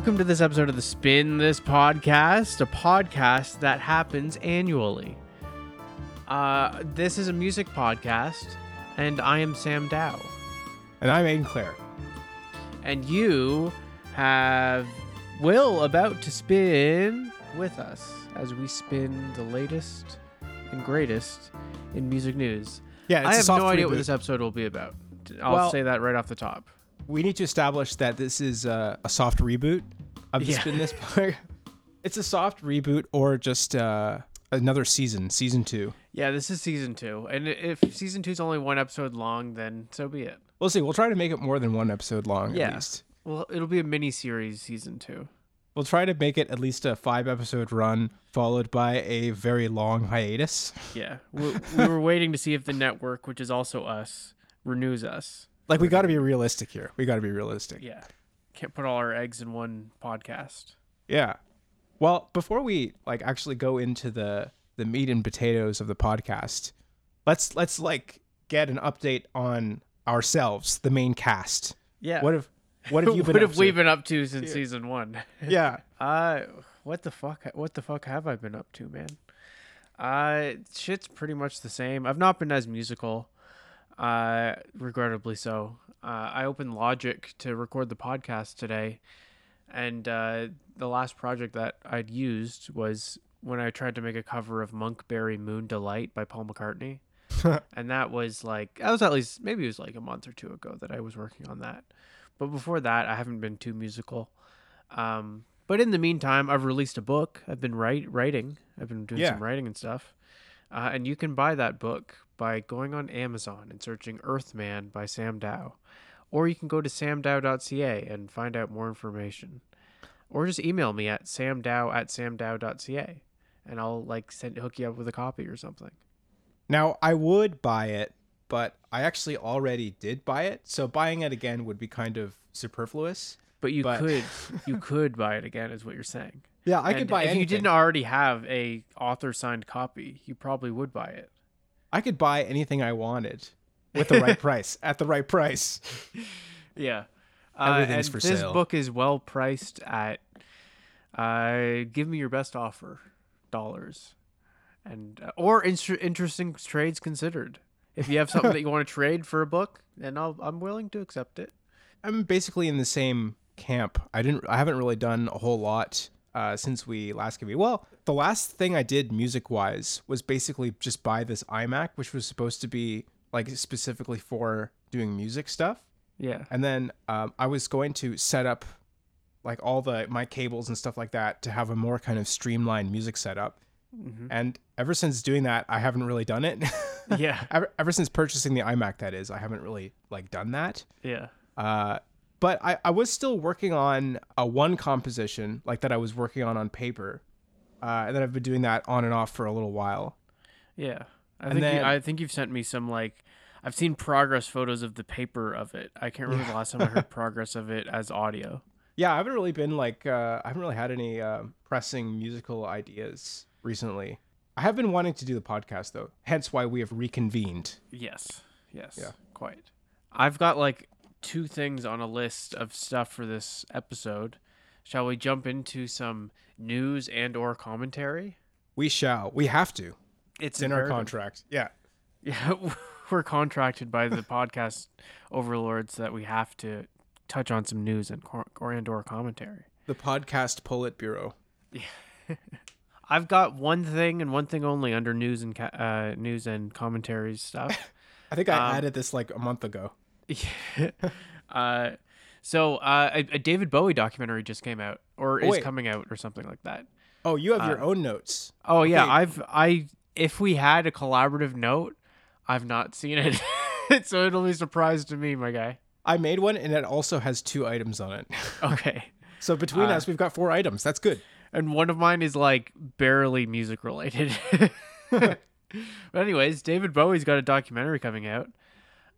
Welcome to this episode of the Spin This Podcast, a podcast that happens annually. Uh, this is a music podcast, and I am Sam Dow. And I'm Aiden Clare. And you have Will about to spin with us as we spin the latest and greatest in music news. Yeah, it's I a have soft no idea what this episode will be about. I'll Well- say that right off the top. We need to establish that this is uh, a soft reboot of the Yeah. Spin This Part. It's a soft reboot or just uh, another season, season two. Yeah, this is season two, and if season two is only one episode long, then so be it. We'll see. We'll try to make it more than one episode long Yeah. at least. Well, it'll be a mini series season two. We'll try to make it at least a five episode run followed by a very long hiatus. Yeah, we, we were waiting to see if the network, which is also us, renews us. Like, we got to be realistic here. We got to be realistic. Yeah, can't put all our eggs in one podcast. Yeah. Well, before we like actually go into the the meat and potatoes of the podcast, let's let's like get an update on ourselves, the main cast. Yeah, What have what have you been what up have we to? been up to since season one? Yeah. Uh, what the fuck? What the fuck have I been up to, man? Uh, shit's pretty much the same. I've not been as musical, uh, regrettably so. Uh, I opened Logic to record the podcast today, and uh, the last project that I'd used was when I tried to make a cover of Monkberry Moon Delight by Paul McCartney. and that was like that was at least maybe it was like a month or two ago that I was working on that. But before that, I haven't been too musical. Um, but in the meantime, I've released a book. I've been write, writing. I've been doing Yeah. some writing and stuff. Uh, and you can buy that book by going on Amazon and searching Earthman by Sam Dow. Or you can go to samdow.ca and find out more information. Or just email me at samdow at samdow.ca and I'll like send hook you up with a copy or something. Now, I would buy it, but I actually already did buy it, so buying it again would be kind of superfluous. But you But- could you could buy it again is what you're saying. Yeah, I And could buy if anything. you didn't already have a author signed copy, you probably would buy it. I could buy anything I wanted with the right price at the right price. Yeah. Everything's and for this sale. book is well priced at uh give me your best offer dollars and uh, or inter- interesting trades considered. If you have something that you want to trade for a book, then I'll, I'm willing to accept it. I'm basically in the same camp. I didn't. I haven't really done a whole lot uh, since we last gave you. Well, the last thing I did music wise was basically just buy this iMac, which was supposed to be like specifically for doing music stuff. Yeah. And then um, I was going to set up like all the my cables and stuff like that to have a more kind of streamlined music setup. Mm-hmm. And ever since doing that, I haven't really done it. Yeah. ever, ever since purchasing the iMac, that is, I haven't really like done that. Yeah. Uh, but I, I was still working on a one composition like that I was working on on paper, uh, and then I've been doing that on and off for a little while. Yeah. I And think then- you, I think you've sent me some like I've seen progress photos of the paper of it. I can't remember the last time I heard progress of it as audio. Yeah, I haven't really been like uh, I haven't really had any uh, pressing musical ideas recently. I have been wanting to do the podcast though, hence why we have reconvened. Yes. Yes. Yeah. Quite. I've got like two things on a list of stuff for this episode. Shall we jump into some news and or commentary? We shall. We have to. It's It's in our contract. Yeah. Yeah, we're contracted by the podcast overlords that we have to touch on some news and or and or commentary. The podcast Politburo. I've got one thing and one thing only under news and uh, news and commentaries stuff. I think I Um, added this like a month ago. uh, so uh, a, a David Bowie documentary just came out, or Oh, is wait. coming out, or something like that. Oh, you have your own notes. Oh yeah, Okay. I've I if we had a collaborative note, I've not seen it. so it'll be a surprise to me, my guy. I made one, and it also has two items on it. Okay. So between Uh, us, we've got four items. That's good. and one of mine is like barely music related. but anyways, David Bowie's got a documentary coming out,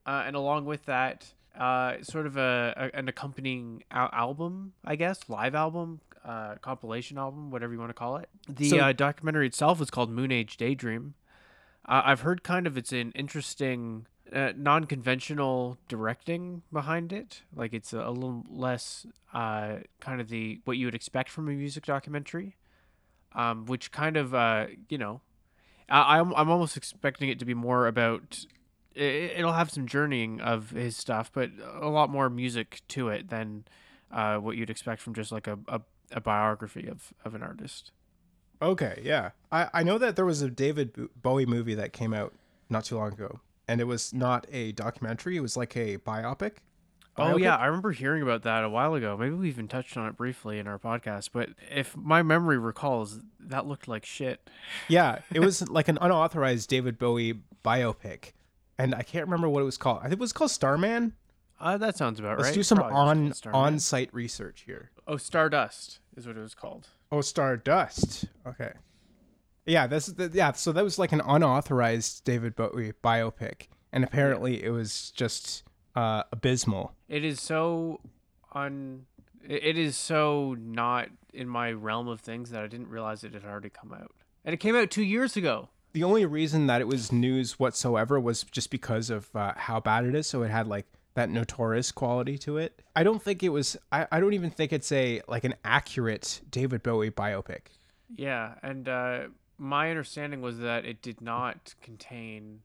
uh, and along with that, uh, sort of a, a an accompanying al- album, I guess, live album, uh, compilation album, whatever you want to call it. The So- uh, documentary itself is called Moon Age Daydream. Uh, I've heard kind of it's an interesting, uh, non-conventional directing behind it. Like it's a, a little less uh, kind of the what you would expect from a music documentary, um, which kind of uh, you know, I, I'm I'm almost expecting it to be more about. It, it'll have some journeying of his stuff, but a lot more music to it than uh, what you'd expect from just like a, a, a biography of, of an artist. Okay, yeah. I, I know that there was a David Bowie movie that came out not too long ago, and it was not a documentary. It was like a biopic. Oh yeah, I remember hearing about that a while ago. Maybe we even touched on it briefly in our podcast. But if my memory recalls, that looked like shit. Yeah, it was like an unauthorized David Bowie biopic, and I can't remember what it was called. I think it was called Starman. Uh, that sounds about right. Let's do some Probably on on site research here. Oh, Stardust is what it was called. Oh, Stardust. Okay. Yeah, this the, yeah. So that was like an unauthorized David Bowie biopic, and apparently it was just uh, abysmal. It is so un. It is so not in my realm of things that I didn't realize it had already come out, and it came out two years ago. The only reason that it was news whatsoever was just because of uh, how bad it is. So it had like that notorious quality to it. I don't think it was. I, I don't even think it's a like an accurate David Bowie biopic. Yeah, and uh, my understanding was that it did not contain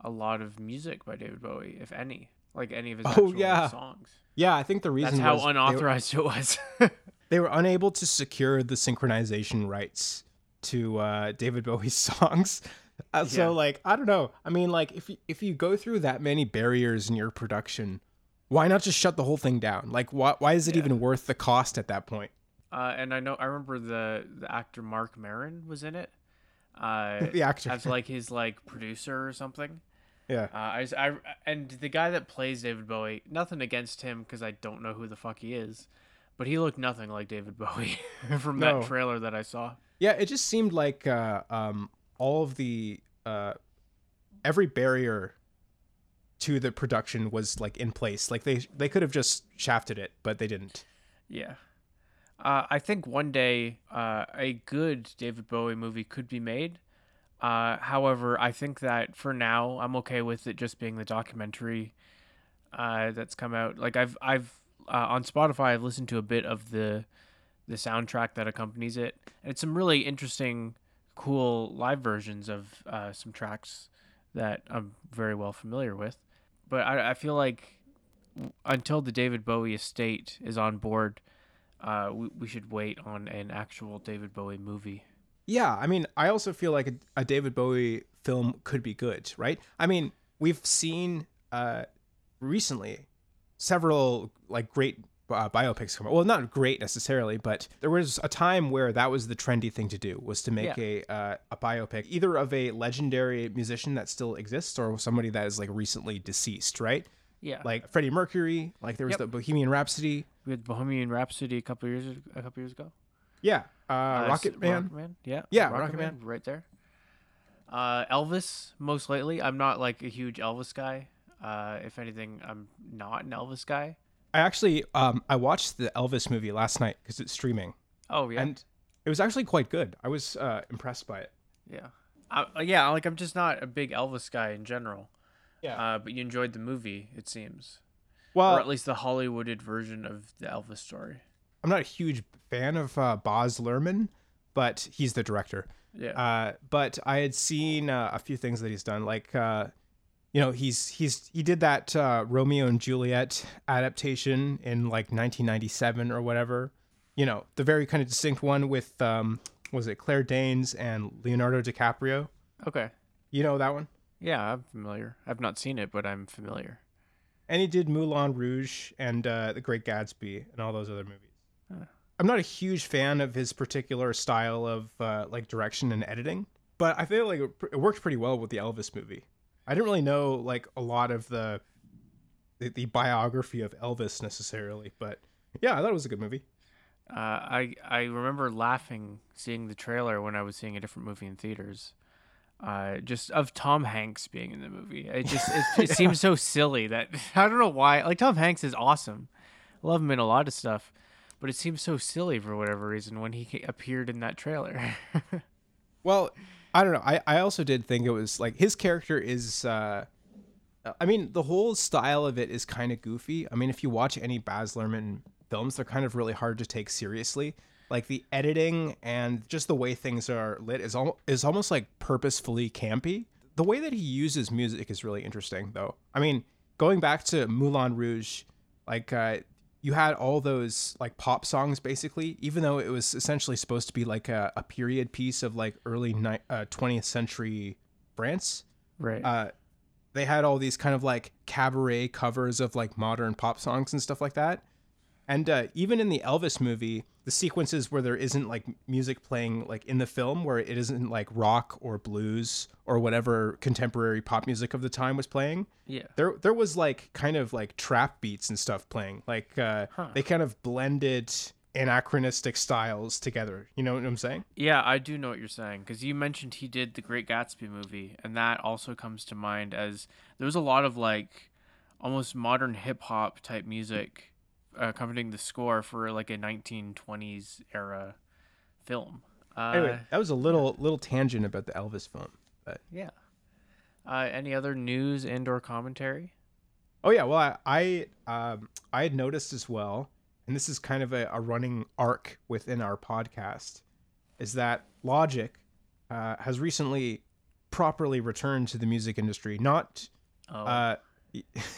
a lot of music by David Bowie, if any, like any of his Oh, actual yeah. songs. Yeah, I think the reason That's how they were- unauthorized it was. they were unable to secure the synchronization rights to uh, David Bowie's songs. Uh, so like I don't know. I mean like if you, if you go through that many barriers in your production, why not just shut the whole thing down? Like why why is it Yeah. even worth the cost at that point? uh, and I know I remember the the actor Marc Maron was in it. Uh, The actor. as like his like producer or something. Yeah. Uh, I, I- and the guy that plays David Bowie, nothing against him because I don't know who the fuck he is, but he looked nothing like David Bowie from No. that trailer that I saw. Yeah, it just seemed like uh, um, all of the uh, every barrier to the production was like in place. Like they they could have just shafted it, but they didn't. Yeah. Uh, I think one day uh, a good David Bowie movie could be made. Uh, however, I think that for now I'm okay with it just being the documentary uh, that's come out. Like I've I've uh, on Spotify I've listened to a bit of the the soundtrack that accompanies it, and it's some really interesting, cool live versions of uh, some tracks that I'm very well familiar with. But I, I feel like until the David Bowie estate is on board, uh, we, we should wait on an actual David Bowie movie. Yeah, I mean, I also feel like a, a David Bowie film could be good, right? I mean, we've seen uh, recently several like great uh, biopics come out. Well, not great necessarily, but there was a time where that was the trendy thing to do was to make a uh, a biopic either of a legendary musician that still exists or somebody that is like recently deceased, right? Yeah, Like Freddie Mercury, like there was Yep. the Bohemian Rhapsody. we had Bohemian Rhapsody a couple years a couple years ago. Yeah, uh, Uh, Rocket Man. Rocket Man, yeah, Yeah, Rocket, Rocket Man, right there. Uh, Elvis, most lately. I'm not like a huge Elvis guy. Uh, if anything, I'm not an Elvis guy. I actually um I watched the Elvis movie last night because it's streaming. Oh yeah, and it was actually quite good. I was uh, impressed by it. yeah, uh, yeah. Like I'm just not a big Elvis guy in general. Yeah. Uh, but you enjoyed the movie, it seems, Well, or at least the Hollywooded version of the Elvis story. I'm not a huge fan of uh, Baz Luhrmann, but he's the director. Yeah. Uh, but I had seen uh, a few things that he's done, like uh, you know he's he's he did that uh, Romeo and Juliet adaptation in like 1997 or whatever. You know the very kind of distinct one with um, was it Claire Danes and Leonardo DiCaprio. okay. You know that one. Yeah, I'm familiar. I've not seen it, but I'm familiar. And he did Moulin Rouge and uh, The Great Gatsby and all those other movies. I'm not a huge fan of his particular style of uh, like direction and editing, but I feel like it, it worked pretty well with the Elvis movie. I didn't really know like a lot of the the, the biography of Elvis necessarily, but yeah, I thought it was a good movie. Uh, I I remember laughing seeing the trailer when I was seeing a different movie in theaters. Uh, just of Tom Hanks being in the movie. It just it, it seems so silly that I don't know why. Like Tom Hanks is awesome. I love him in a lot of stuff, but it seems so silly for whatever reason when he appeared in that trailer. Well, I don't know. I, I also did think it was like his character is uh I mean, the whole style of it is kind of goofy. I mean, if you watch any Baz Luhrmann films, they're kind of really hard to take seriously. Like the editing and just the way things are lit is al- is almost like purposefully campy. The way that he uses music is really interesting, though. I mean, going back to Moulin Rouge, like uh, you had all those like pop songs basically, even though it was essentially supposed to be like a, a period piece of like early ni- uh, 20th century France right. uh, they had all these kind of like cabaret covers of like modern pop songs and stuff like that. And uh, even in the Elvis movie, the sequences where there isn't like music playing like in the film, where it isn't like rock or blues or whatever contemporary pop music of the time was playing, yeah. there there was like kind of like trap beats and stuff playing. Like uh, they kind of blended anachronistic styles together. You know what I'm saying? Yeah, I do know what you're saying because you mentioned he did the Great Gatsby movie, and that also comes to mind as there was a lot of like almost modern hip hop type music accompanying the score for like a 1920s era film. Uh, Anyway, that was a little little tangent about the Elvis film, but. yeah. Uh, any other news and or commentary? Oh yeah, well I I, um, I had noticed as well, and this is kind of a, a running arc within our podcast, is that Logic uh, has recently properly returned to the music industry, not Oh, uh,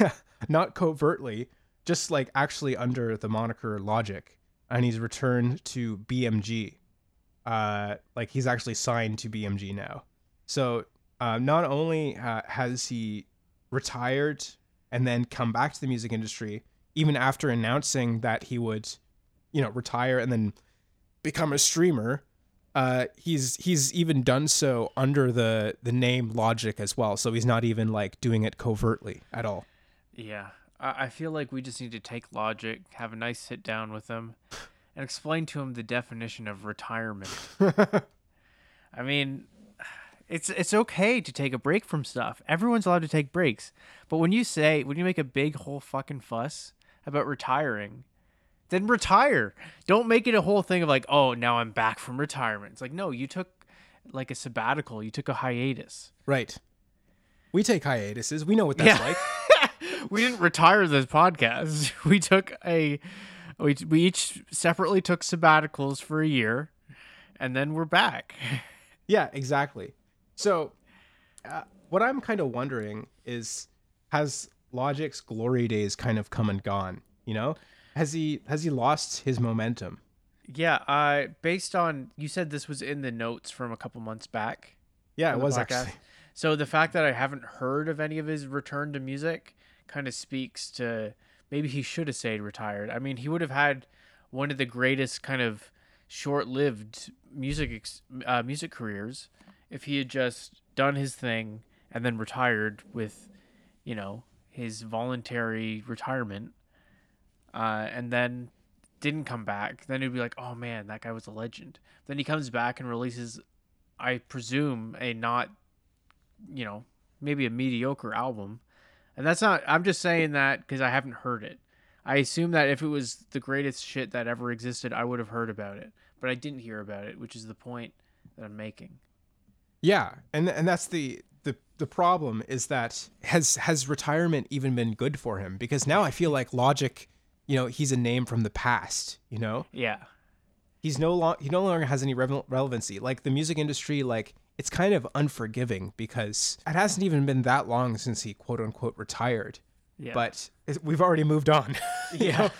not covertly, just like actually under the moniker Logic, and he's returned to BMG. Uh, like he's actually signed to BMG now. So uh, not only uh, has he retired and then come back to the music industry, even after announcing that he would, you know, retire and then become a streamer. Uh, he's he's even done so under the the name Logic as well. So he's not even like doing it covertly at all. yeah. I, I feel like we just need to take Logic, have a nice sit down with him, and explain to him the definition of retirement. I mean, it's it's okay to take a break from stuff. Everyone's allowed to take breaks. But when you say when you make a big whole fucking fuss about retiring, then retire. Don't make it a whole thing of like, "Oh, now I'm back from retirement." It's like, "No, you took like a sabbatical. You took a hiatus." Right. We take hiatuses. We know what that's Yeah. like. we didn't retire this podcast. We took a we we each separately took sabbaticals for a year and then we're back. Yeah, exactly. So, uh, what I'm kind of wondering is, has Logic's glory days kind of come and gone? You know, has he has he lost his momentum? Yeah, uh based on you said this was in the notes from a couple months back. Yeah, it was podcast. actually. So the fact that I haven't heard of any of his return to music kind of speaks to maybe he should have stayed retired. I mean, he would have had one of the greatest kind of short-lived music ex- uh, music careers if he had just done his thing and then retired with, you know, his voluntary retirement, uh, and then didn't come back. Then it'd be like, oh man, that guy was a legend. Then he comes back and releases, I presume, a not you know, maybe a mediocre album. And that's not, I'm just saying that because I haven't heard it. I assume that if it was the greatest shit that ever existed, I would have heard about it. But I didn't hear about it, which is the point that I'm making. Yeah, and and that's the the the problem is that has has retirement even been good for him? Because now I feel like Logic, you know, he's a name from the past. You know, Yeah. he's no long he no longer has any revel- relevancy. Like the music industry, like it's kind of unforgiving because it hasn't even been that long since he quote unquote retired. Yeah. But we've already moved on. Yeah.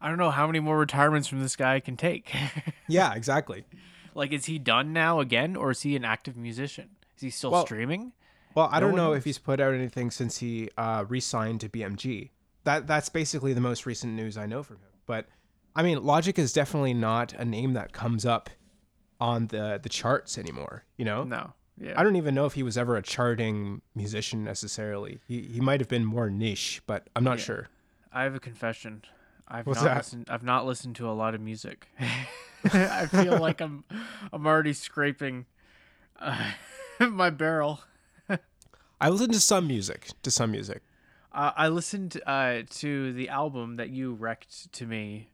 I don't know how many more retirements from this guy I can take. yeah, exactly. like, is he done now again, or is he an active musician? Is he still Well, streaming? Well, I No don't know knows. if he's put out anything since he uh, re-signed to BMG. That that's basically the most recent news I know from him. But I mean, Logic is definitely not a name that comes up on the the charts anymore. You know, No. Yeah. I don't even know if he was ever a charting musician necessarily. He he might have been more niche, but I'm not Yeah. sure. I have a confession. I've What's not that? listened. I've not listened to a lot of music. I feel like I'm, I'm already scraping uh, my barrel. I listened to some music, to some music. Uh, I listened uh, to the album that you wrecked to me,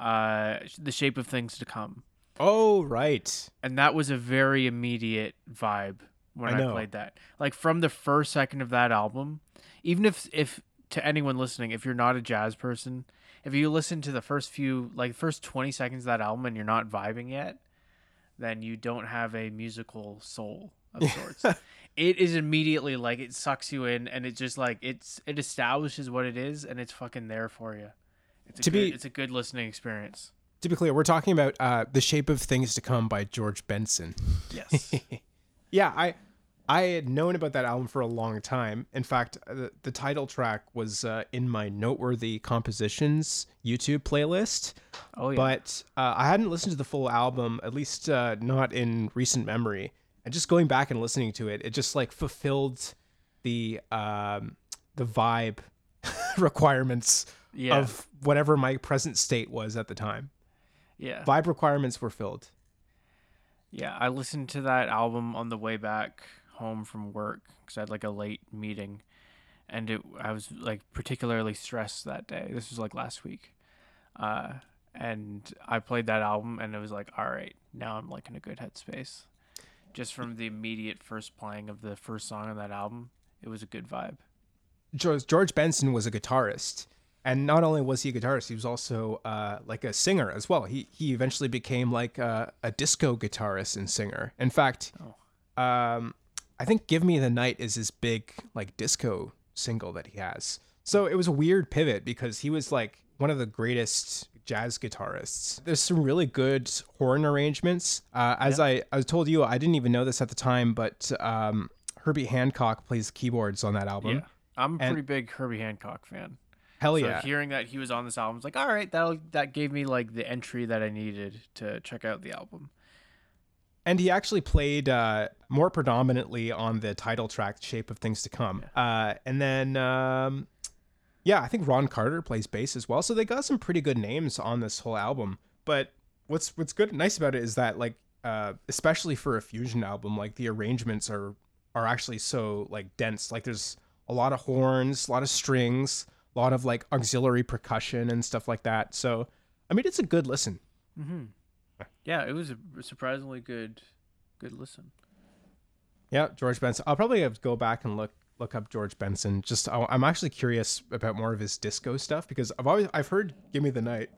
uh, "The Shape of Things to Come," Oh, right. and that was a very immediate vibe when I I, played that. Like from the first second of that album, even if if to anyone listening, if you're not a jazz person, if you listen to the first few like first 20 seconds of that album and you're not vibing yet, then you don't have a musical soul of sorts. it is immediately like it sucks you in and it just like it's it establishes what it is and it's fucking there for you. It's a To good, be- it's a good listening experience. To be clear, we're talking about uh, "The Shape of Things to Come" by George Benson. Yes. Yeah, I I had known about that album for a long time. In fact, uh, the, the title track was uh, in my noteworthy compositions YouTube playlist. Oh yeah. But uh, I hadn't listened to the full album, at least uh, not in recent memory. And just going back and listening to it, it just like fulfilled the um, the vibe requirements Yeah. of whatever my present state was at the time. Yeah. Vibe requirements were filled. Yeah, I listened to that album on the way back home from work because I had like a late meeting, and it I was like particularly stressed that day. This was like last week, uh, and I played that album, and it was like, all right, now I'm like in a good headspace. Just from the immediate first playing of the first song on that album, it was a good vibe. George, George Benson was a guitarist, and not only was he a guitarist, he was also uh, like a singer as well. He he eventually became like a, a disco guitarist and singer. In fact, um, I think "Give Me the Night" is his big like disco single that he has. So it was a weird pivot because he was like one of the greatest jazz guitarists. There's some really good horn arrangements. Uh, as I, I told you, I didn't even know this at the time, but um, Herbie Hancock plays keyboards on that album. Yeah. I'm a And- pretty big Herbie Hancock fan. Hell so yeah. hearing that he was on this album was like, all right, that that gave me like the entry that I needed to check out the album. And he actually played uh, more predominantly on the title track, "Shape of Things to Come." Uh, and then, um, yeah, I think Ron Carter plays bass as well. So they got some pretty good names on this whole album. But what's what's good, nice about it is that like, uh, especially for a fusion album, like the arrangements are are actually so like dense. Like there's a lot of horns, a lot of strings, a lot of like auxiliary percussion and stuff like that. So I mean, it's a good listen. Mm-hmm. Yeah, it was a surprisingly good, good listen. Yeah, George Benson. I'll probably have to go back and look look up George Benson. Just I- I'm actually curious about more of his disco stuff because I've always I've heard "Give Me the Night."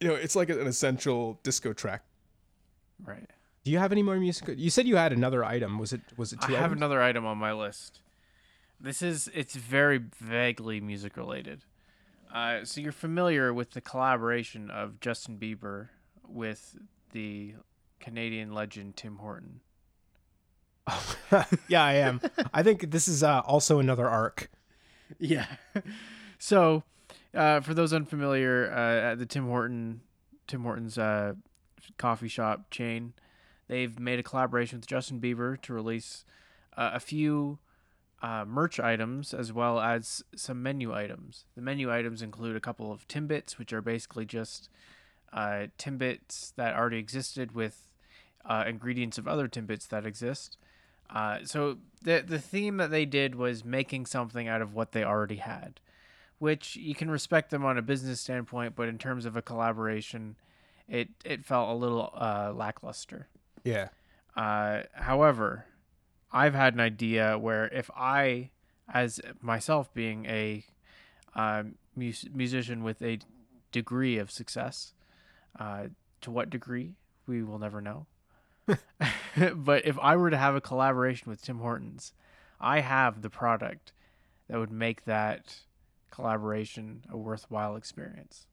You know, it's like an essential disco track. Right. Do you have any more music? You said you had another item. Was it was it Two I two have another item on my list. This is it's very vaguely music related. Uh, so you're familiar with the collaboration of Justin Bieber with the Canadian legend Tim Horton. yeah, I am. I think this is uh, also another arc. Yeah. so, uh, for those unfamiliar, uh, at the Tim Horton, Tim Hortons uh, coffee shop chain, they've made a collaboration with Justin Bieber to release uh, a few uh, merch items as well as some menu items. The menu items include a couple of Timbits, which are basically just uh, Timbits that already existed with uh, ingredients of other Timbits that exist. Uh, so the the theme that they did was making something out of what they already had, which you can respect them on a business standpoint, but in terms of a collaboration, it it felt a little uh, lackluster. Yeah. Uh, however, I've had an idea where if I, as myself being a um, mus- musician with a degree of success, uh, to what degree we will never know. but if I were to have a collaboration with Tim Hortons, I have the product that would make that collaboration a worthwhile experience.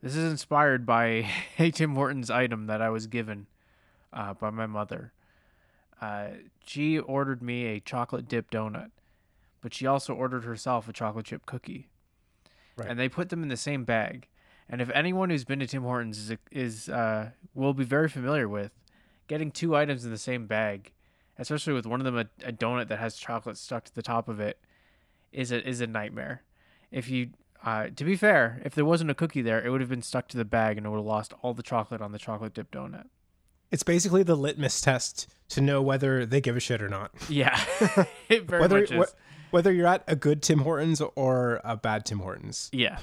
This is inspired by a Tim Hortons item that I was given uh, by my mother. Uh, she ordered me a chocolate dip donut, but she also ordered herself a chocolate chip cookie. Right. And they put them in the same bag. And if anyone who's been to Tim Hortons is, is uh, will be very familiar with, getting two items in the same bag, especially with one of them a, a donut that has chocolate stuck to the top of it, is a is a nightmare. If you uh, to be fair, if there wasn't a cookie there, it would have been stuck to the bag and it would have lost all the chocolate on the chocolate dip donut. It's basically the litmus test to know whether they give a shit or not. Yeah, it very Whether much is. wh- whether you're at a good Tim Hortons or a bad Tim Hortons. Yeah.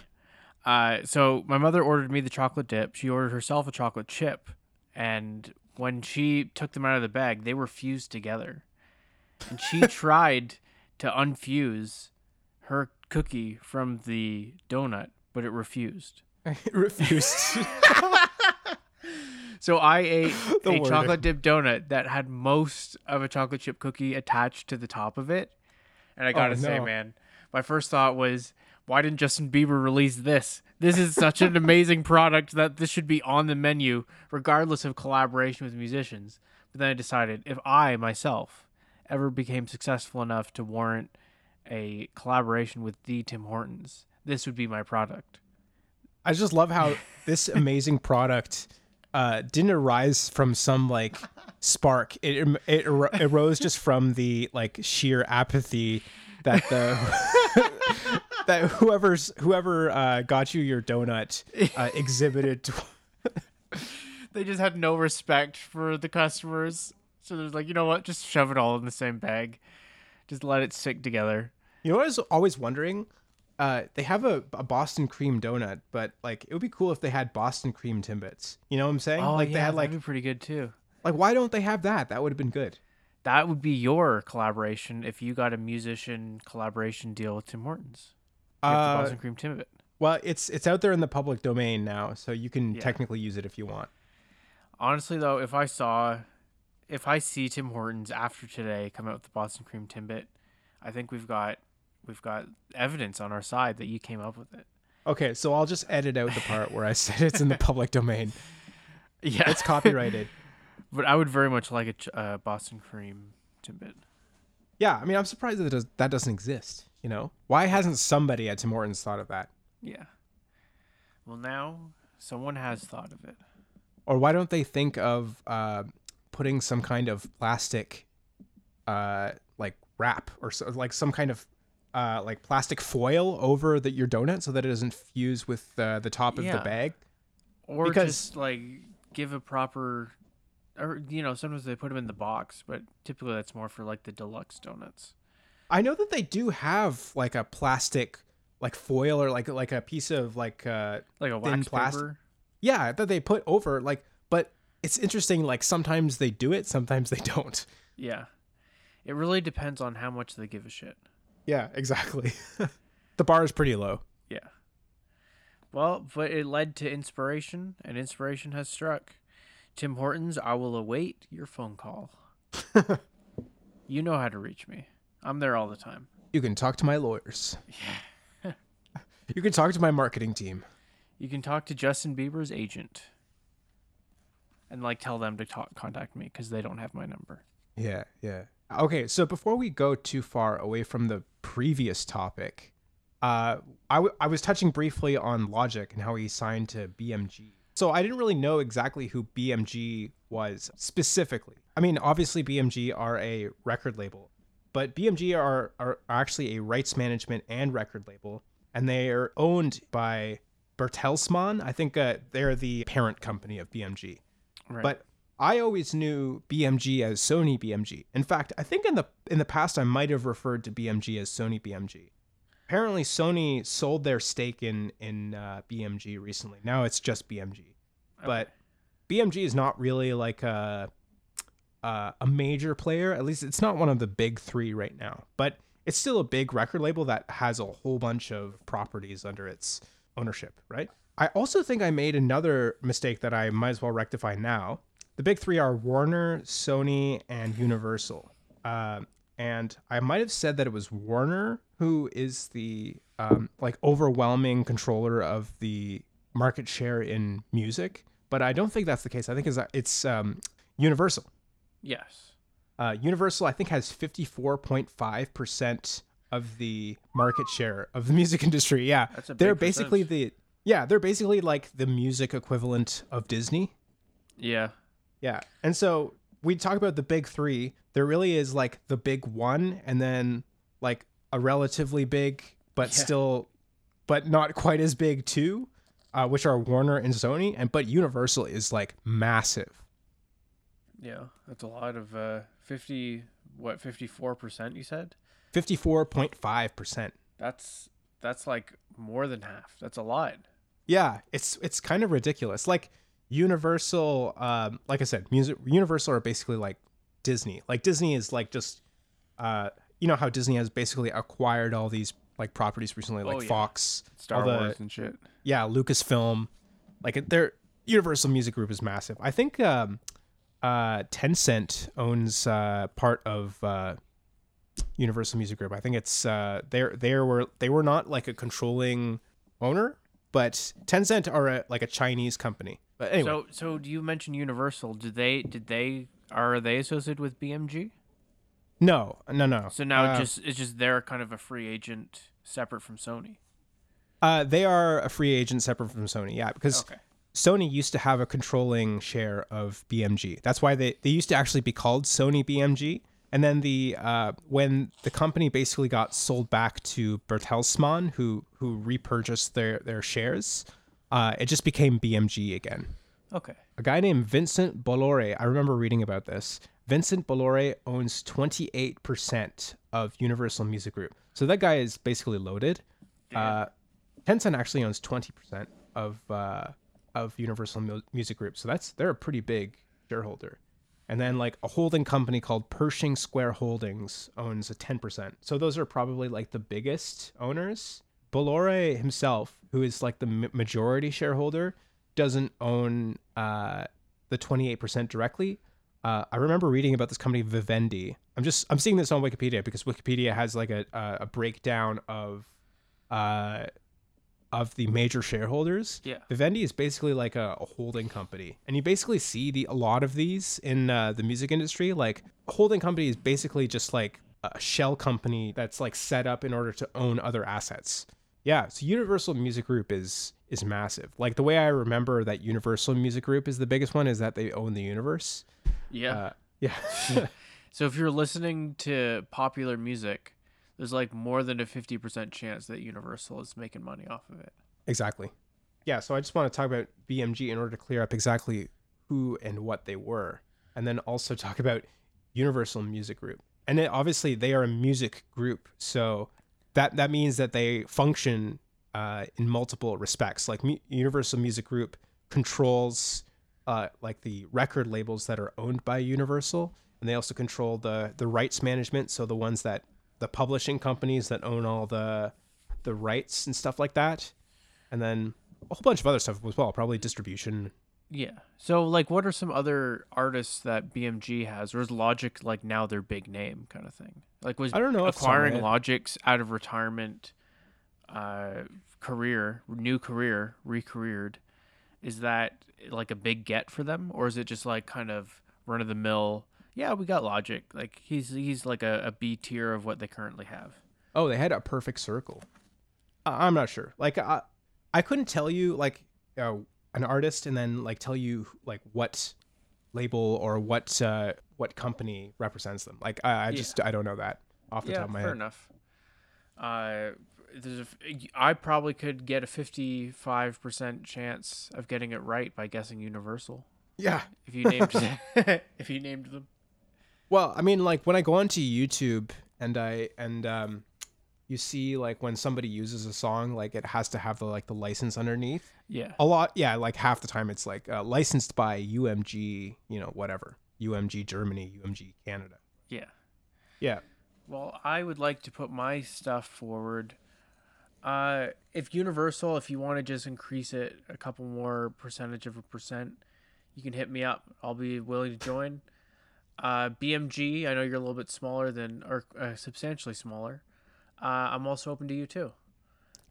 Uh, so my mother ordered me the chocolate dip. She ordered herself a chocolate chip, and when she took them out of the bag, they were fused together. And she tried to unfuse her cookie from the donut, but it refused. It refused. So I ate The a word. chocolate dip donut that had most of a chocolate chip cookie attached to the top of it. And I oh, gotta Oh, say, no. man, my first thought was, why didn't Justin Bieber release this? This is such an amazing product that this should be on the menu, regardless of collaboration with musicians. But then I decided if I myself ever became successful enough to warrant a collaboration with the Tim Hortons, this would be my product. I just love how this amazing product uh, didn't arise from some like spark. It it, arose just from the like sheer apathy that the that whoever's whoever uh, got you your donut uh, exhibited. To, they just had no respect for the customers. So there's like, you know what? Just shove it all in the same bag. Just let it stick together. you know, what I was always wondering. Uh, they have a, a Boston cream donut, but like it would be cool if they had Boston cream timbits. You know what I'm saying? like they had like Oh, that'd be pretty good too. like why don't they have that? That would have been good. That would be your collaboration if you got a musician collaboration deal with Tim Hortons. Uh, Boston Cream Timbit. Well, it's it's out there in the public domain now, so you can Yeah. technically use it if you want. Honestly, though, if I saw, if I see Tim Hortons after today come out with the Boston Cream Timbit, I think we've got we've got evidence on our side that you came up with it. Okay, so I'll just edit out the part where I said it's in the public domain. Yeah, It's copyrighted. but I would very much like a ch- uh, Boston Cream Timbit. Yeah, I mean, I'm surprised that it does, that doesn't exist. You know, why hasn't somebody at Tim Hortons thought of that? Yeah. Well, now someone has thought of it. Or why don't they think of uh, putting some kind of plastic, uh, like wrap or so, like some kind of uh, like plastic foil over the, your donut so that it doesn't fuse with uh, the top of the bag? Or Because- just like give a proper, or you know, sometimes they put them in the box, but typically that's more for like the deluxe donuts. I know that they do have like a plastic like foil or like like a piece of like uh Like a Thin wax plastic- paper. yeah that they put over like but it's interesting like sometimes they do it sometimes they don't Yeah. It really depends on how much they give a shit. Yeah exactly the bar is pretty low Yeah. Well, but it led to inspiration, and inspiration has struck. Tim Hortons, I will await your phone call. you know how to reach me. I'm there all the time. you can talk to my lawyers Yeah. you can talk to my marketing team You can talk to Justin Bieber's agent and like tell them to talk, contact me because they don't have my number. yeah yeah okay so before we go too far away from the previous topic uh I, w- I was touching briefly on logic and how he signed to bmg so i didn't really know exactly who bmg was specifically. I mean obviously bmg are a record label but bmg are, are actually a rights management and record label and they are owned by bertelsmann. I think uh, they're the parent company of bmg Right. but I always knew BMG as Sony BMG. In fact, I think in the in the past I might have referred to BMG as Sony BMG. Apparently, Sony sold their stake in in uh, BMG recently. Now it's just BMG. But BMG is not really like a uh, a major player. At least it's not one of the big three right now. But it's still a big record label that has a whole bunch of properties under its ownership, right? I also think I made another mistake that I might as well rectify now. The big three are Warner, Sony, and Universal. Um, and I might have said that it was Warner who is the um, like overwhelming controller of the market share in music, but I don't think that's the case. I think it's it's um, Universal. yes. Uh, Universal, I think, has 54.5% of the market share of the music industry. Yeah. That's a they're basically percentage. the, yeah, they're basically like the music equivalent of Disney. Yeah. Yeah. And so we talk about the big three. There really is like the big one and then like a relatively big, but Yeah. still, but not quite as big two, uh, which are Warner and Sony. And but Universal is like massive. Yeah, that's a lot of uh, fifty. What fifty four percent? You said 54.5%. that's that's like more than half. That's a lot. Yeah, it's it's kind of ridiculous. Like Universal, um, like I said, music Universal are basically like Disney. Like Disney is like just, uh, you know how Disney has basically acquired all these like properties recently, like Oh, yeah. Fox, Star the- Wars and shit. yeah, Lucasfilm. Like their Universal Music Group is massive. I think um, uh, Tencent owns uh, part of uh, Universal Music Group. I think it's uh, they they were they were not like a controlling owner, but Tencent are a, like a Chinese company. But anyway, So so do you mention Universal? Did they did they are they associated with BMG? no, no, no. So now Uh, just it's just they're kind of a free agent separate from Sony. uh, they are a free agent separate from Sony. Yeah, because Okay. Sony used to have a controlling share of BMG. That's why they, they used to actually be called Sony BMG. And then the uh, when the company basically got sold back to Bertelsmann, who who repurchased their their shares, uh, it just became BMG again. Okay. A guy named Vincent Bolloré, I remember reading about this. Vincent Bolloré owns 28% of Universal Music Group. So that guy is basically loaded. Uh, Tencent actually owns 20% of uh, of Universal Mu- Music Group. So that's they're a pretty big shareholder. And then like a holding company called Pershing Square Holdings owns a 10%. So those are probably like the biggest owners. Bolloré himself, who is like the majority shareholder, doesn't own uh, the 28% directly. Uh, I remember reading about this company Vivendi. I'm just I'm seeing this on Wikipedia because Wikipedia has like a a, a breakdown of uh of the major shareholders. Yeah. Vivendi is basically like a, a holding company, and you basically see the a lot of these in uh, the music industry. Like a holding company is basically just like a shell company that's like set up in order to own other assets. Yeah, so Universal Music Group is is massive. Like the way I remember that Universal Music Group is the biggest one is that they own the universe. Yeah. Uh, yeah. so if you're listening to popular music, there's like more than a 50% chance that Universal is making money off of it. Exactly. Yeah, so I just want to talk about BMG in order to clear up exactly who and what they were, and then also talk about Universal Music Group. And it, obviously, they are a music group, so that that means that they function uh, in multiple respects. Like Universal Music Group controls uh, like the record labels that are owned by Universal, and they also control the the rights management. So the ones that the publishing companies that own all the the rights and stuff like that, and then a whole bunch of other stuff as well, probably distribution. Yeah. So like what are some other artists that BMG has or is Logic like now their big name kind of thing? Like was I don't know off the top of my acquiring. Logic's out of retirement uh career, new career, re-careered is that like a big get for them or is it just like kind of run of the mill? Yeah, we got Logic. Like he's he's like a, a B tier of what they currently have. Oh, they had a perfect circle. I- I'm not sure. Like I, I couldn't tell you like uh, an artist and then like tell you like what label or what uh, what company represents them. Like I, I just I don't know that off the yeah, top of my head. fair head. enough. Uh, there's a I probably could get a 55% chance of getting it right by guessing Universal. Yeah. If you named if you named them. Well, I mean, like when I go onto YouTube and I and um, you see like when somebody uses a song, like it has to have the like the license underneath. Yeah. A lot, yeah. Like half the time, it's like uh, licensed by UMG, you know, whatever, UMG Germany, UMG Canada. Yeah. Yeah. Well, I would like to put my stuff forward. Uh, if Universal, if you want to just increase it a couple more percentage of a percent, you can hit me up. I'll be willing to join. Uh, BMG, I know you're a little bit smaller than, or uh, substantially smaller. Uh, I'm also open to you too.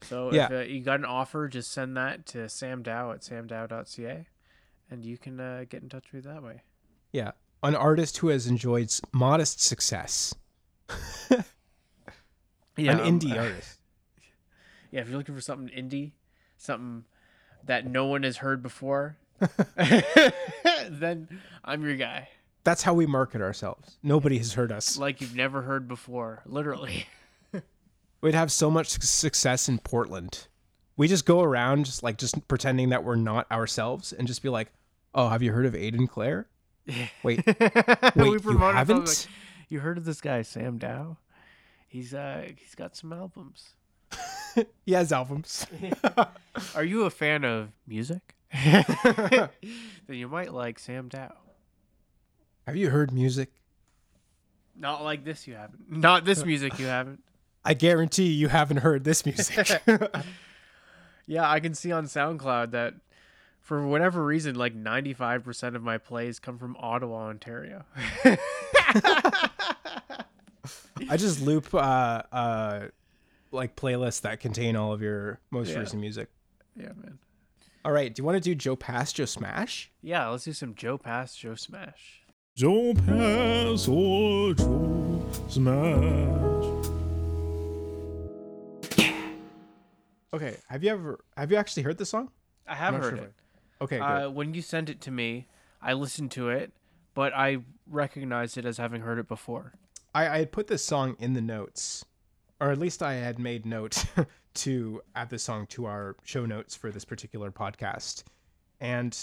So Yeah. if uh, you got an offer, just send that to Sam Dow at samdow.ca, and you can uh, get in touch with me that way. Yeah. An artist who has enjoyed modest success. Yeah, An um, indie artist. Yeah, if you're looking for something indie, something that no one has heard before, then I'm your guy. That's how we market ourselves. Nobody has heard us. Like you've never heard before, literally. We'd have so much success in Portland. We just go around just like just pretending that we're not ourselves and just be like, "Oh, have you heard of Aiden Clare? Wait, wait, you haven't? like, you heard of this guy, Sam Dow? He's uh he's got some albums. He has albums. Are you a fan of music? then you might like Sam Dow. have you heard music? Not like this you haven't. Not this music you haven't. I guarantee you haven't heard this music. Yeah, I can see on SoundCloud that for whatever reason, like 95% of my plays come from Ottawa, Ontario. I just loop uh uh like playlists that contain all of your most Yeah. recent music. yeah, man. All right, do you want to do Joe Pass, Joe Smash? Yeah, let's do some Joe Pass, Joe Smash. Joe Pass or Joe Smash. Okay, have you ever have you actually heard this song? I have Not heard sure it. Okay. Uh, when you sent it to me, I listened to it, but I recognized it as having heard it before. I, I had put this song in the notes, or at least I had made note to add this song to our show notes for this particular podcast. And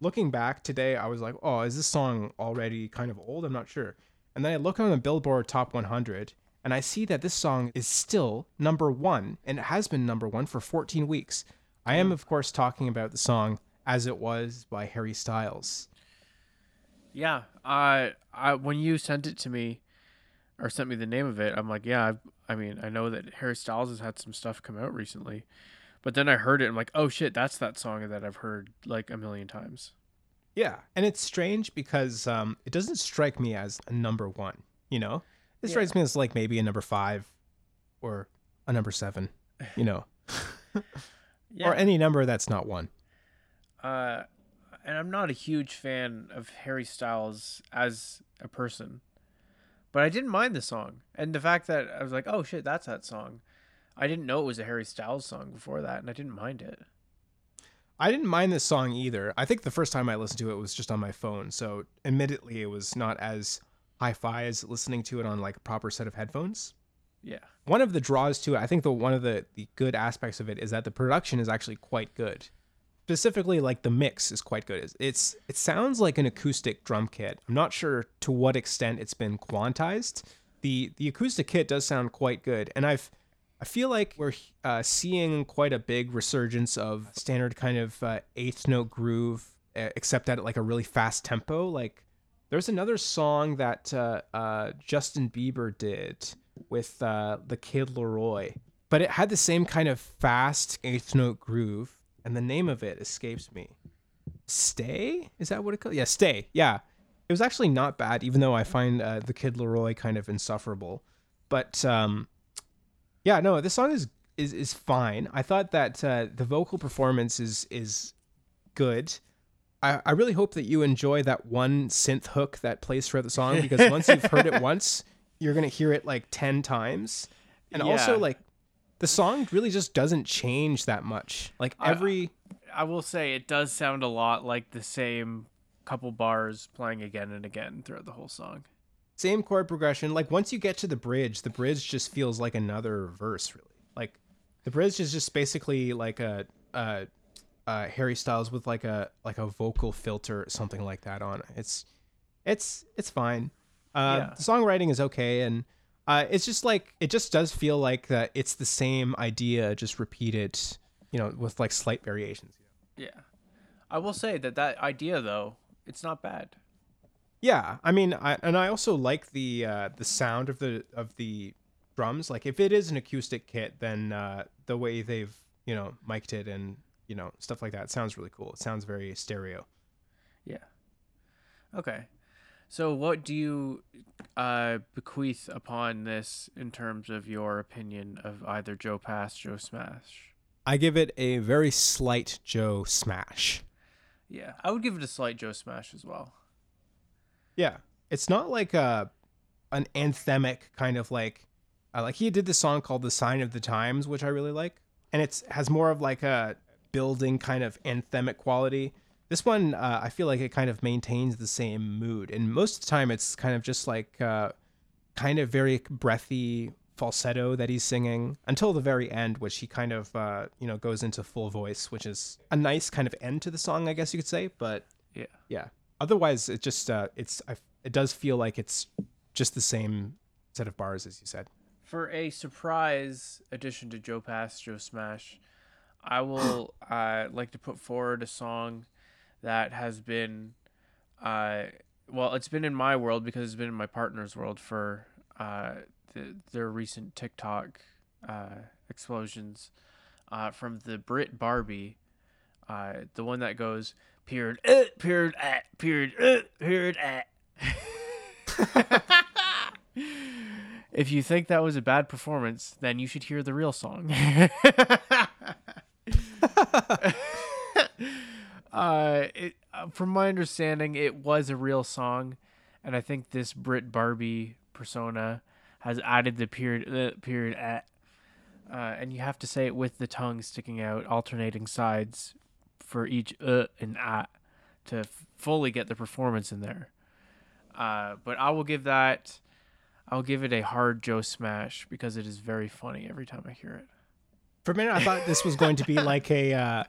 looking back today, I was like, oh, is this song already kind of old? I'm not sure. And then I look on the Billboard Top 100, and I see that this song is still number one, and it has been number one for 14 weeks. I am, of course, talking about the song As It Was by Harry Styles. Yeah, uh, I when you sent it to me, or sent me the name of it, I'm like, yeah. I've, I mean, I know that Harry Styles has had some stuff come out recently, but then I heard it. I'm like, oh shit, that's that song that I've heard like a million times. Yeah, and it's strange because um, it doesn't strike me as a number one. You know, it Yeah. strikes me as like maybe a number five or a number seven. You know, or any number that's not one. Uh, and I'm not a huge fan of Harry Styles as a person, but I didn't mind the song, and the fact that I was like, oh shit, that's that song. I didn't know it was a Harry Styles song before that, and I didn't mind it. I didn't mind this song either. I think the first time I listened to it was just on my phone, so admittedly it was not as hi-fi as listening to it on like a proper set of headphones. Yeah. one of the draws to it, I think the one of the, the good aspects of it is that the production is actually quite good. Specifically, like the mix is quite good. It's, it's it sounds like an acoustic drum kit. I'm not sure to what extent it's been quantized. the The acoustic kit does sound quite good, and I've I feel like we're uh, seeing quite a big resurgence of standard kind of uh, eighth note groove, except at like a really fast tempo. Like there's another song that uh, uh, Justin Bieber did with uh, the Kid LAROI, but it had the same kind of fast eighth note groove, and the name of it escapes me. Stay? Is that what it called? Yeah, Stay. Yeah, it was actually not bad, even though I find uh, the Kid LAROI kind of insufferable. But um, yeah, no, this song is is is fine. I thought that uh, the vocal performance is is good. I, I really hope that you enjoy that one synth hook that plays throughout the song because once you've heard it once, you're gonna hear it like ten times. And also like the song really just doesn't change that much. Like every I will say it does sound a lot like the same couple bars playing again and again throughout the whole song. same chord progression. Like once you get to the bridge, the bridge just feels like another verse, really. Like the bridge is just basically like a, a, a Harry Styles with like a like a vocal filter or something like that on. It's it's it's fine. Uh, Yeah. The songwriting is okay, and uh, it's just like it just does feel like that. It's the same idea, just repeated, you know, with like slight variations. Yeah. I will say that that idea though, it's not bad. Yeah, I mean, I, and I also like the uh, the sound of the of the drums. Like, if it is an acoustic kit, then uh, the way they've you know mic'd it and you know stuff like that sounds really cool. It sounds very stereo. Yeah. Okay. So what do you uh bequeath upon this in terms of your opinion of either Joe Pass, Joe Smash? I give it a very slight Joe smash. Yeah. I would give it a slight Joe Smash as well. Yeah, it's not like a an anthemic kind of like uh, like he did this song called "The Sign of the Times," which I really like, and it's has more of like a building kind of anthemic quality. This one, uh, I feel like it kind of maintains the same mood, and most of the time, it's kind of just like uh, kind of very breathy falsetto that he's singing until the very end, which he kind of uh, you know goes into full voice, which is a nice kind of end to the song, I guess you could say. But Yeah. yeah, otherwise, it just uh, it's I, it does feel like it's just the same set of bars as you said. For a surprise addition to Joe Pass, Joe Smash, I will uh, like to put forward a song that has been, uh, well, it's been in my world because it's been in my partner's world for uh, the, their recent TikTok uh, explosions uh, from the Brit Barbie, uh, the one that goes period, uh, period, at, period, uh, period, at. If you think that was a bad performance, then you should hear the real song. uh, it, uh, from my understanding, it was a real song, and I think this Brit Barbie persona has added the period uh, period at, uh, and you have to say it with the tongue sticking out, alternating sides for each uh and at to f- fully get the performance in there. Uh, but I will give that. I'll give it a hard Joe smash because it is very funny every time I hear it. For a minute, I thought this was going to be like a uh,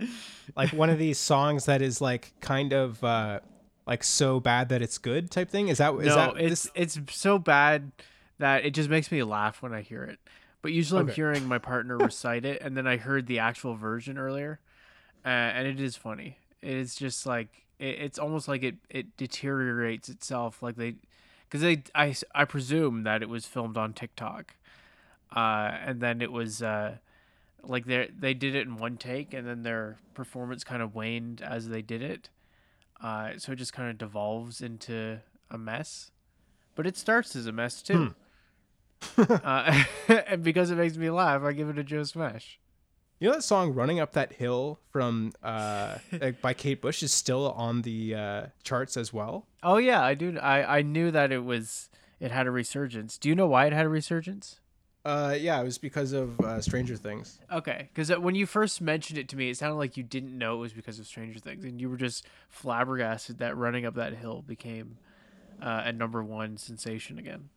like one of these songs that is like kind of uh, like so bad that it's good type thing. Is that is no, that it's this? it's so bad that it just makes me laugh when I hear it. But usually I'm hearing my partner recite it, and then I heard the actual version earlier, uh, and it is funny. It is just like it, it's almost like it it deteriorates itself, like they, because they I I presume that it was filmed on TikTok, uh, and then it was uh, like they they did it in one take, and then their performance kind of waned as they did it. Uh, so it just kind of devolves into a mess. But it starts as a mess too. uh, and because it makes me laugh, I give it a Joe Smash. You know that song "Running Up That Hill" from uh, by Kate Bush is still on the uh, charts as well. Oh yeah, I do. I I knew that it was it had a resurgence. Do you know why it had a resurgence? Uh, yeah, it was because of uh, Stranger Things. Okay, because when you first mentioned it to me, it sounded like you didn't know it was because of Stranger Things, and you were just flabbergasted that running up that hill became uh, a number one sensation again.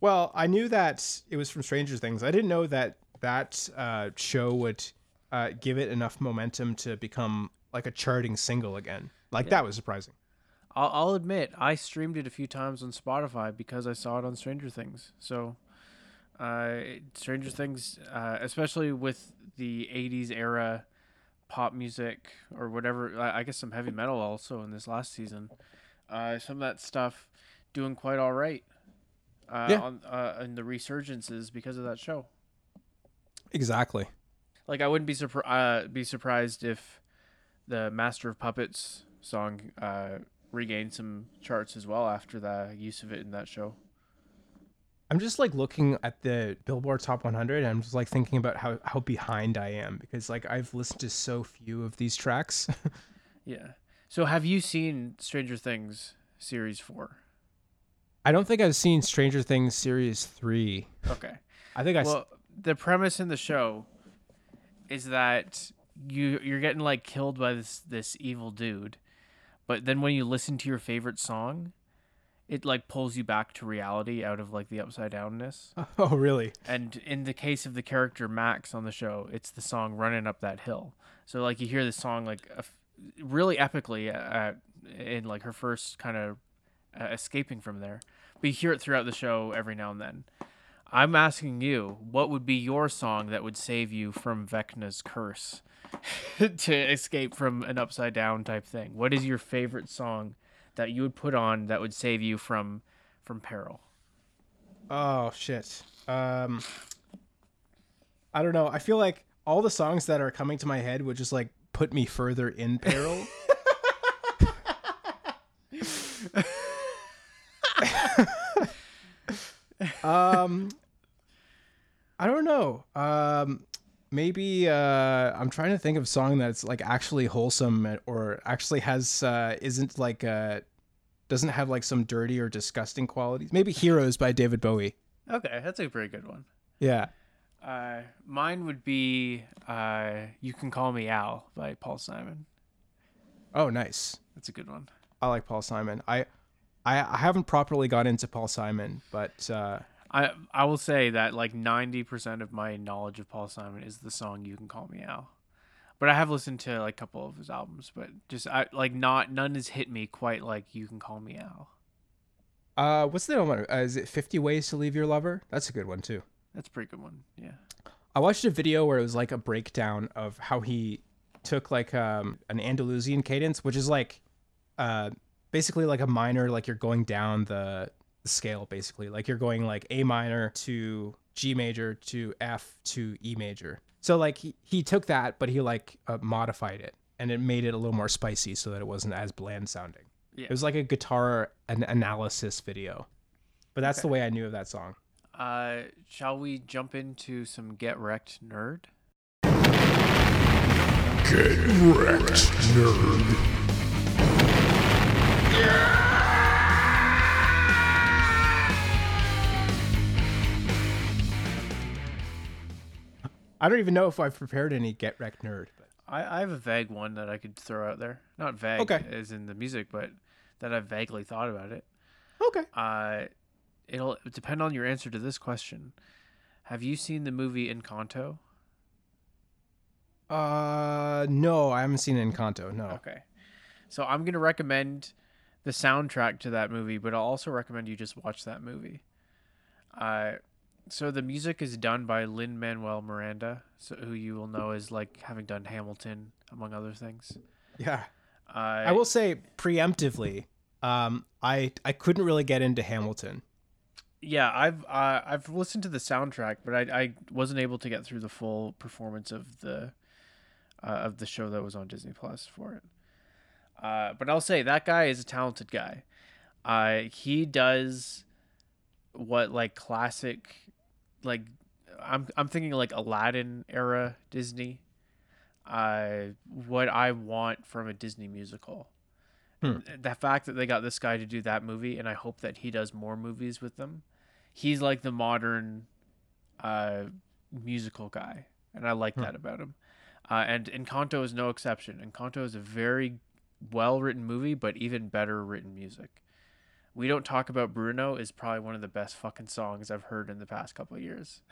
Well, I knew that it was from Stranger Things. I didn't know that that uh, show would uh, give it enough momentum to become like a charting single again. Like that was surprising. I'll, I'll admit I streamed it a few times on Spotify because I saw it on Stranger Things. So, uh, Stranger Things, uh, especially with the '80s era pop music or whatever, I, I guess some heavy metal also in this last season. Uh, some of that stuff doing quite all right. Uh, Yeah. on uh, in the resurgences because of that show. Exactly. Like I wouldn't be surpri- uh, be surprised if the Master of Puppets song uh, regained some charts as well after the use of it in that show. I'm just like looking at the Billboard Top 100 and I'm just like thinking about how, how behind I am because like I've listened to so few of these tracks. Yeah. So have you seen Stranger Things series 4? I don't think I've seen Stranger Things series 3. Okay. I think I Well, the premise in the show is that you you're getting like killed by this this evil dude. But then when you listen to your favorite song, it like pulls you back to reality out of like the upside downness. Oh, really? And in the case of the character Max on the show, it's the song "Running Up That Hill." So like you hear the song like f- really epically uh, in like her first kind of uh, escaping from there, but you hear it throughout the show every now and then. I'm asking you, what would be your song that would save you from Vecna's curse to escape from an upside down type thing? What is your favorite song that you would put on that would save you from from peril? Oh shit. Um I don't know. I feel like all the songs that are coming to my head would just like put me further in peril. um I don't know. Um maybe uh I'm trying to think of a song that's like actually wholesome or actually has uh isn't like uh doesn't have like some dirty or disgusting qualities. Maybe Heroes by David Bowie. Okay, that's a pretty good one. Yeah. Uh, mine would be uh, "You Can Call Me Al" by Paul Simon. Oh, nice. That's a good one. I like Paul Simon. I, I, I haven't properly got into Paul Simon, but uh, I I will say that like ninety percent of my knowledge of Paul Simon is the song "You Can Call Me Al," but I have listened to like a couple of his albums, but just I like not none has hit me quite like "You Can Call Me Al." uh, what's the one? Uh, is it Fifty Ways to Leave Your Lover? That's a good one too. That's a pretty good one. Yeah. I watched a video where it was like a breakdown of how he took like um, an Andalusian cadence, which is like uh, basically like a minor, like you're going down the, the scale, basically. Like you're going like A minor to G major to F to E major. So like he, he took that, but he like uh, modified it and it made it a little more spicy so that it wasn't as bland sounding. Yeah. It was like a guitar an analysis video. But that's the way I knew of that song. Uh, shall we jump into some Get Wrecked Nerd? Get wrecked, nerd. I don't even know if I've prepared any Get Wrecked Nerd, but I, I have a vague one that I could throw out there. Not vague Okay. as in the music, but that I've vaguely thought about it. okay. Uh, it'll depend on your answer to this question. Have you seen the movie Encanto? Uh, no, I haven't seen Encanto. No. Okay. So I'm gonna recommend the soundtrack to that movie, but I'll also recommend you just watch that movie. Uh, so the music is done by Lin Manuel Miranda, so who you will know is like having done Hamilton among other things. Yeah. Uh, I will say preemptively, um, I I couldn't really get into Hamilton. Yeah, I've uh, I've listened to the soundtrack, but I, I wasn't able to get through the full performance of the uh, of the show that was on Disney Plus for it. Uh, but I'll say that guy is a talented guy. Uh, he does what like classic, like I'm I'm thinking like Aladdin era Disney. Uh, what I want from a Disney musical. The fact that they got this guy to do that movie, and I hope that he does more movies with them. He's like the modern uh, musical guy, and I like that about him. Uh, and Encanto is no exception. Encanto is a very well written movie, but even better written music. We Don't Talk About Bruno is probably one of the best fucking songs I've heard in the past couple of years.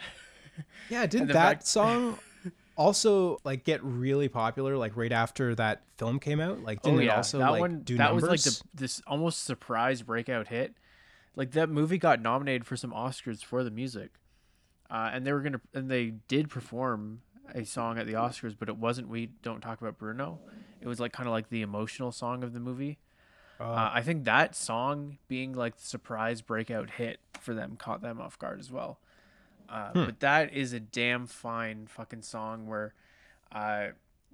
Yeah, didn't that fact- song also like get really popular like right after that film came out? Like didn't it also Oh, that like one do that numbers? was like the, this almost surprise breakout hit. Like that movie got nominated for some Oscars for the music, uh, and they were gonna and they did perform a song at the Oscars, but it wasn't "We Don't Talk About Bruno." It was like kind of like the emotional song of the movie. Uh, I think that song being like the surprise breakout hit for them caught them off guard as well. Uh, But that is a damn fine fucking song where, uh,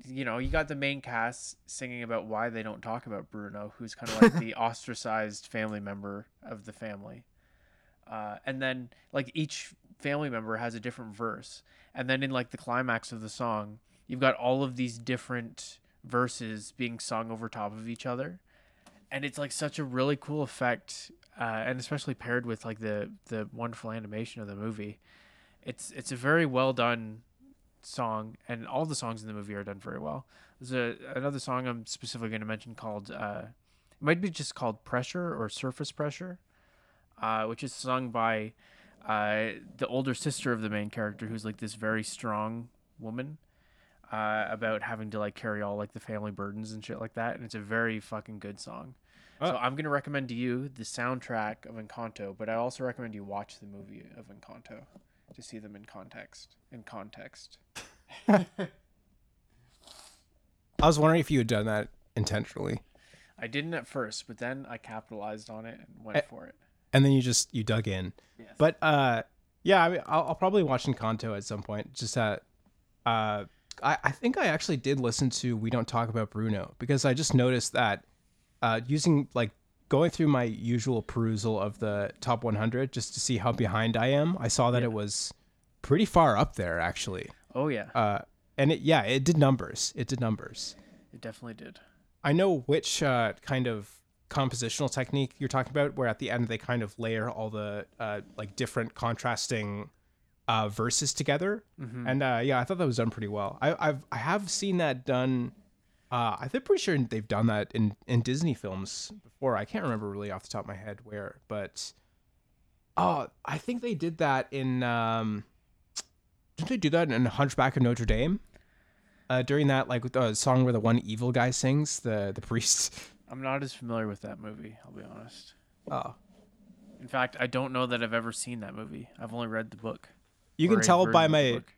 you know, you got the main cast singing about why they don't talk about Bruno, who's kind of like the ostracized family member of the family. Uh, and then like each family member has a different verse. And then in like the climax of the song, you've got all of these different verses being sung over top of each other and it's like such a really cool effect uh, and especially paired with like the the wonderful animation of the movie. It's it's a very well done song and all the songs in the movie are done very well. There's a another song i'm specifically going to mention called uh it might be just called pressure or surface pressure uh which is sung by uh the older sister of the main character who's like this very strong woman uh, about having to like carry all like the family burdens and shit like that, and it's a very fucking good song. So I'm gonna recommend to you the soundtrack of Encanto, but I also recommend you watch the movie of Encanto to see them in context. In context. I was wondering if you had done that intentionally, I didn't at first, but then I capitalized on it and went for it. and then you just you dug in. Yes. But uh, yeah, I mean, I'll, I'll probably watch Encanto at some point. Just that, uh, I I think I actually did listen to We Don't Talk About Bruno because I just noticed that, uh, using like going through my usual perusal of the top 100 just to see how behind I am, I saw that it was pretty far up there actually. Oh yeah, Uh, and it yeah, it did numbers. It did numbers. it definitely did. I know which uh, kind of compositional technique you're talking about, where at the end they kind of layer all the uh, like different contrasting uh, verses together, and uh, yeah, I thought that was done pretty well. I, I've I have seen that done Uh, I'm pretty sure they've done that in, in Disney films before. I can't remember really off the top of my head where, but oh, I think they did that in. Um, didn't they do that in Hunchback of Notre Dame? Uh, during that, like with the song where the one evil guy sings, the the priest. I'm not as familiar with that movie. I'll be honest. Oh, In fact, I don't know that I've ever seen that movie. I've only read the book. You can tell by version of the my.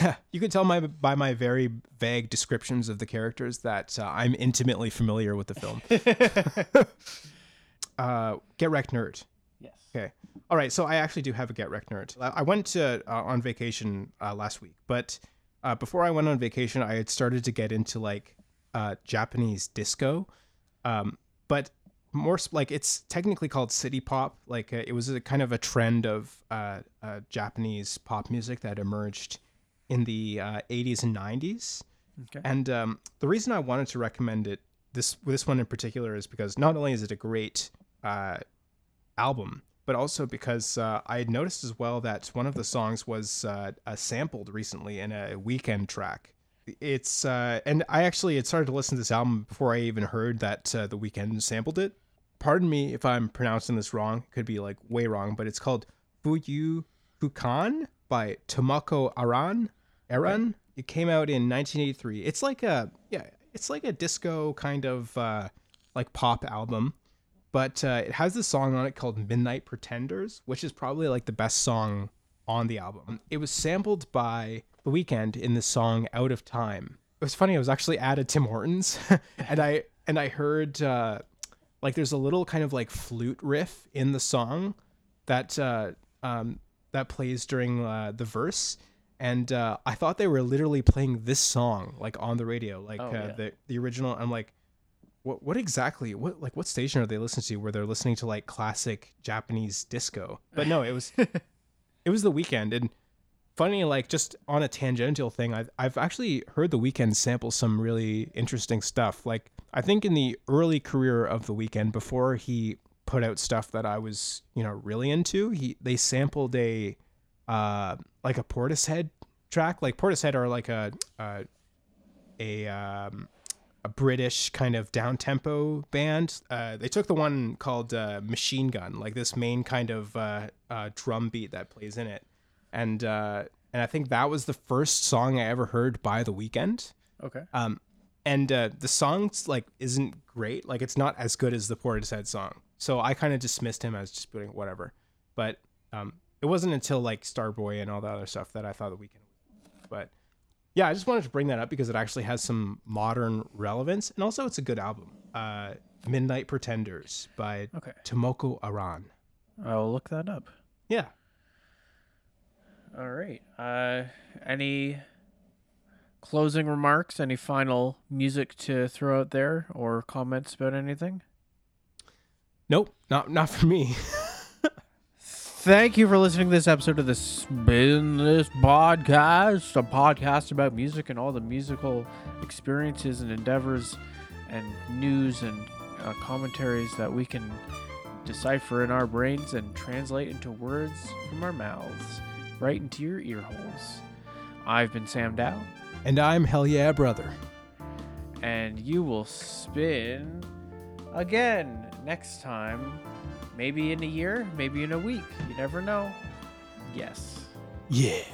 Yeah, you can tell my by my very vague descriptions of the characters that uh, I'm intimately familiar with the film. uh, Get Wrecked Nerd. Yes. Okay. All right. So I actually do have a Get Wrecked Nerd. I I went to uh, on vacation uh, last week, but uh, before I went on vacation, I had started to get into like uh, Japanese disco, um, but more like it's technically called city pop. Like uh, it was a kind of a trend of uh, uh, Japanese pop music that emerged in the uh, 80s and 90s. Okay. And um, the reason I wanted to recommend it this this one in particular is because not only is it a great uh, album, but also because uh, I had noticed as well that one of the songs was uh, uh, sampled recently in a Weeknd track. It's uh, and I actually had started to listen to this album before I even heard that uh, the Weeknd sampled it. Pardon me if I'm pronouncing this wrong; it could be like way wrong, but it's called Fuyu Fukan by Tomoko Aran. Aran. It came out in 1983. It's like a yeah, it's like a disco kind of uh, like pop album but uh, it has this song on it called Midnight Pretenders, which is probably like the best song on the album. It was sampled by The Weeknd in the song Out of Time. It was funny, I was actually at a Tim Hortons and I and I heard uh, like there's a little kind of like flute riff in the song that uh, um, that plays during uh, the verse. And uh, I thought they were literally playing this song like on the radio, like Oh, uh, yeah. the the original. I'm like, what what exactly what like what station are they listening to where they're listening to like classic Japanese disco? But no, it was it was the Weeknd and funny like just on a tangential thing I've, I've actually heard the Weeknd sample some really interesting stuff. Like i think in the early career of the Weeknd before he put out stuff that i was you know really into he they sampled a uh like a portishead track. Like portishead are like a a, a um a British kind of down tempo band. Uh, they took the one called uh, Machine Gun, like this main kind of uh, uh, drum beat that plays in it, and uh, and I think that was the first song I ever heard by The Weeknd. Okay. Um, and uh, the song's like isn't great, like it's not as good as the Portishead song. So I kind of dismissed him as just doing whatever. But um, it wasn't until like Starboy and all the other stuff that I thought The Weeknd. was But yeah, I just wanted to bring that up because it actually has some modern relevance, and also it's a good album. Uh, Midnight Pretenders by Okay. Tomoko Aran. I'll look that up. Yeah. All right. Uh, any closing remarks? Any final music to throw out there, or comments about anything? Nope, not not for me. Thank you for listening to this episode of the Spin This Podcast, a podcast about music and all the musical experiences and endeavors and news and uh, commentaries that we can decipher in our brains and translate into words from our mouths right into your ear holes. I've been Sam Dow, and I'm hell yeah, brother. and you will spin again next time. Maybe in a year, maybe in a week. You never know. Yes. Yeah.